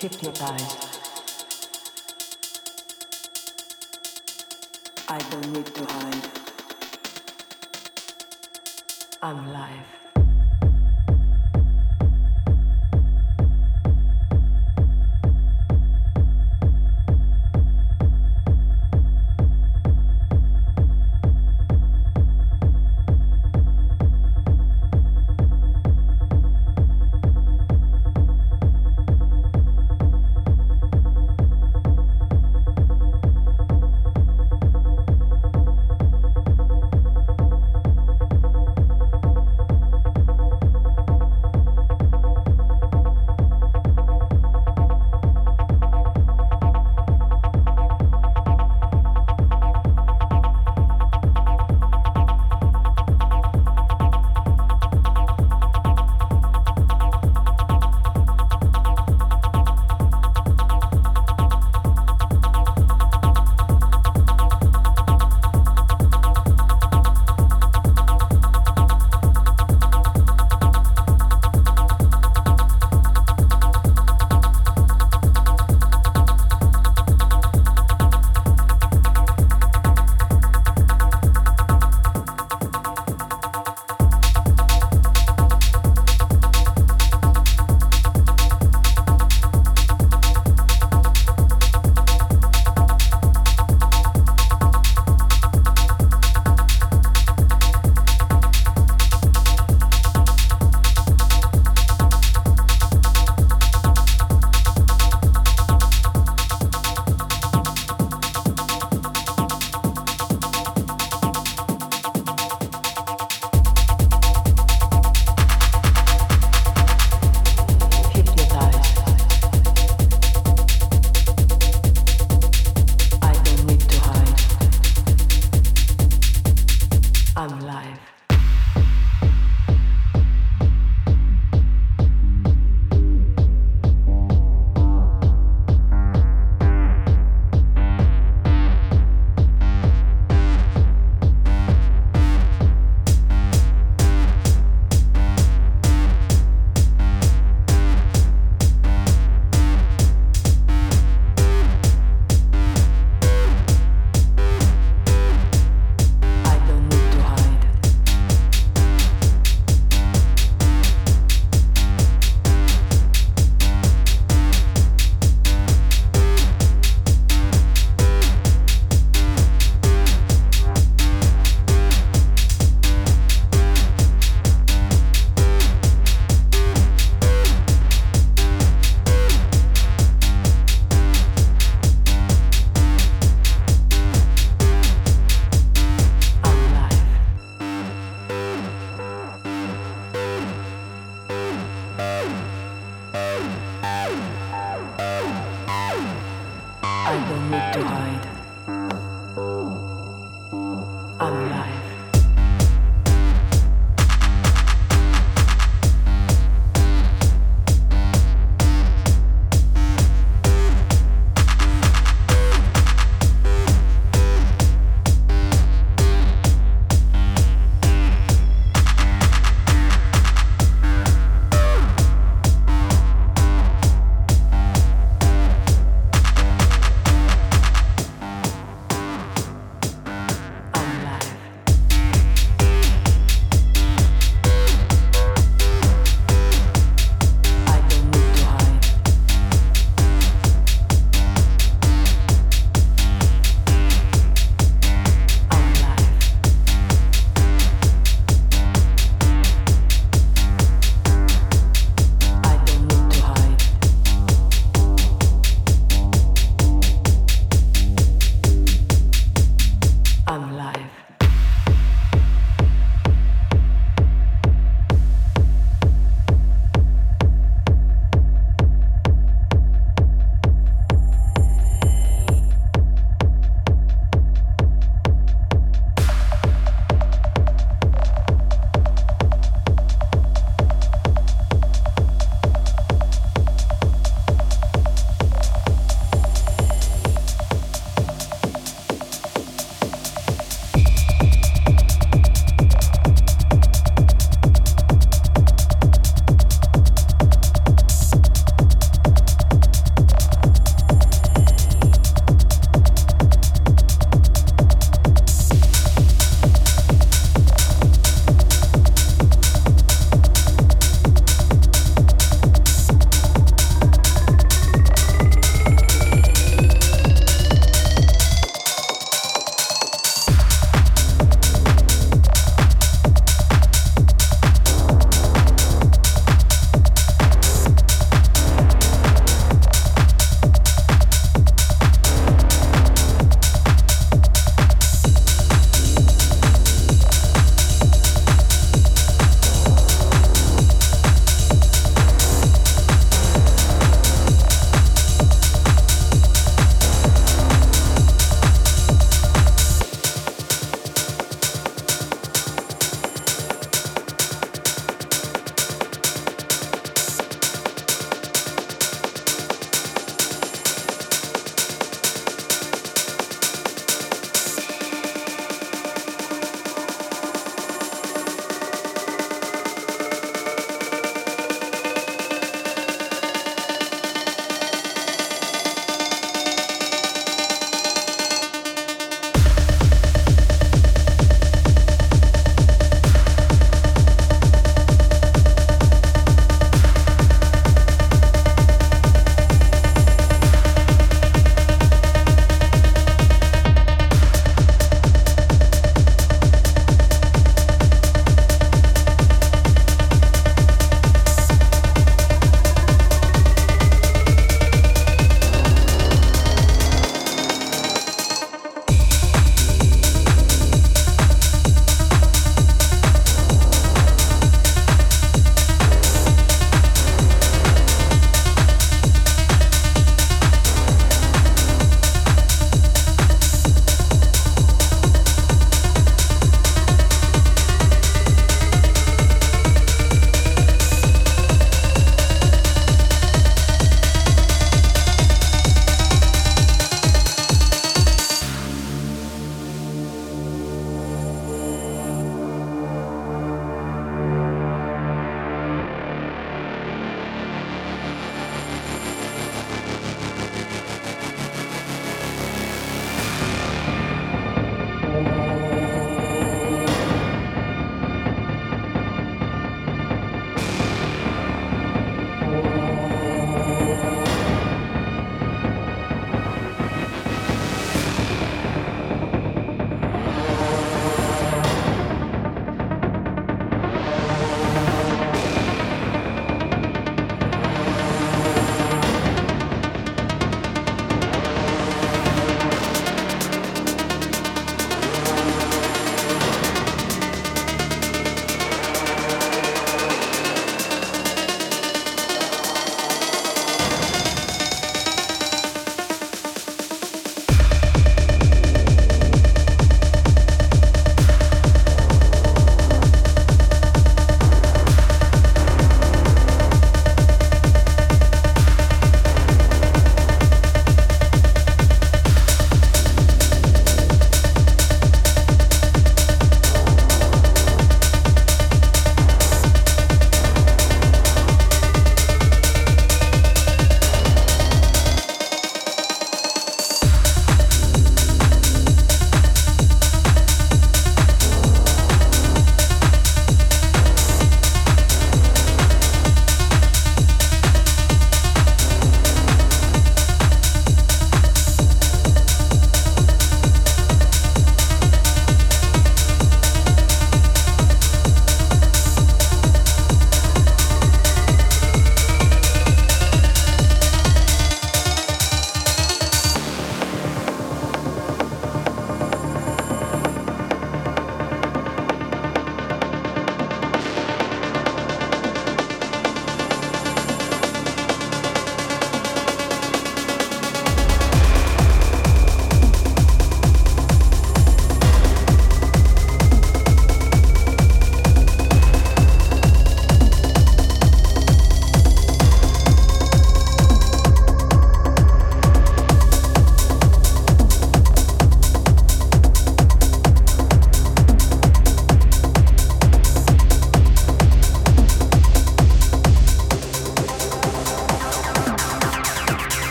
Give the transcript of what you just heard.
hypnotized. I don't need to hide. I'm alive.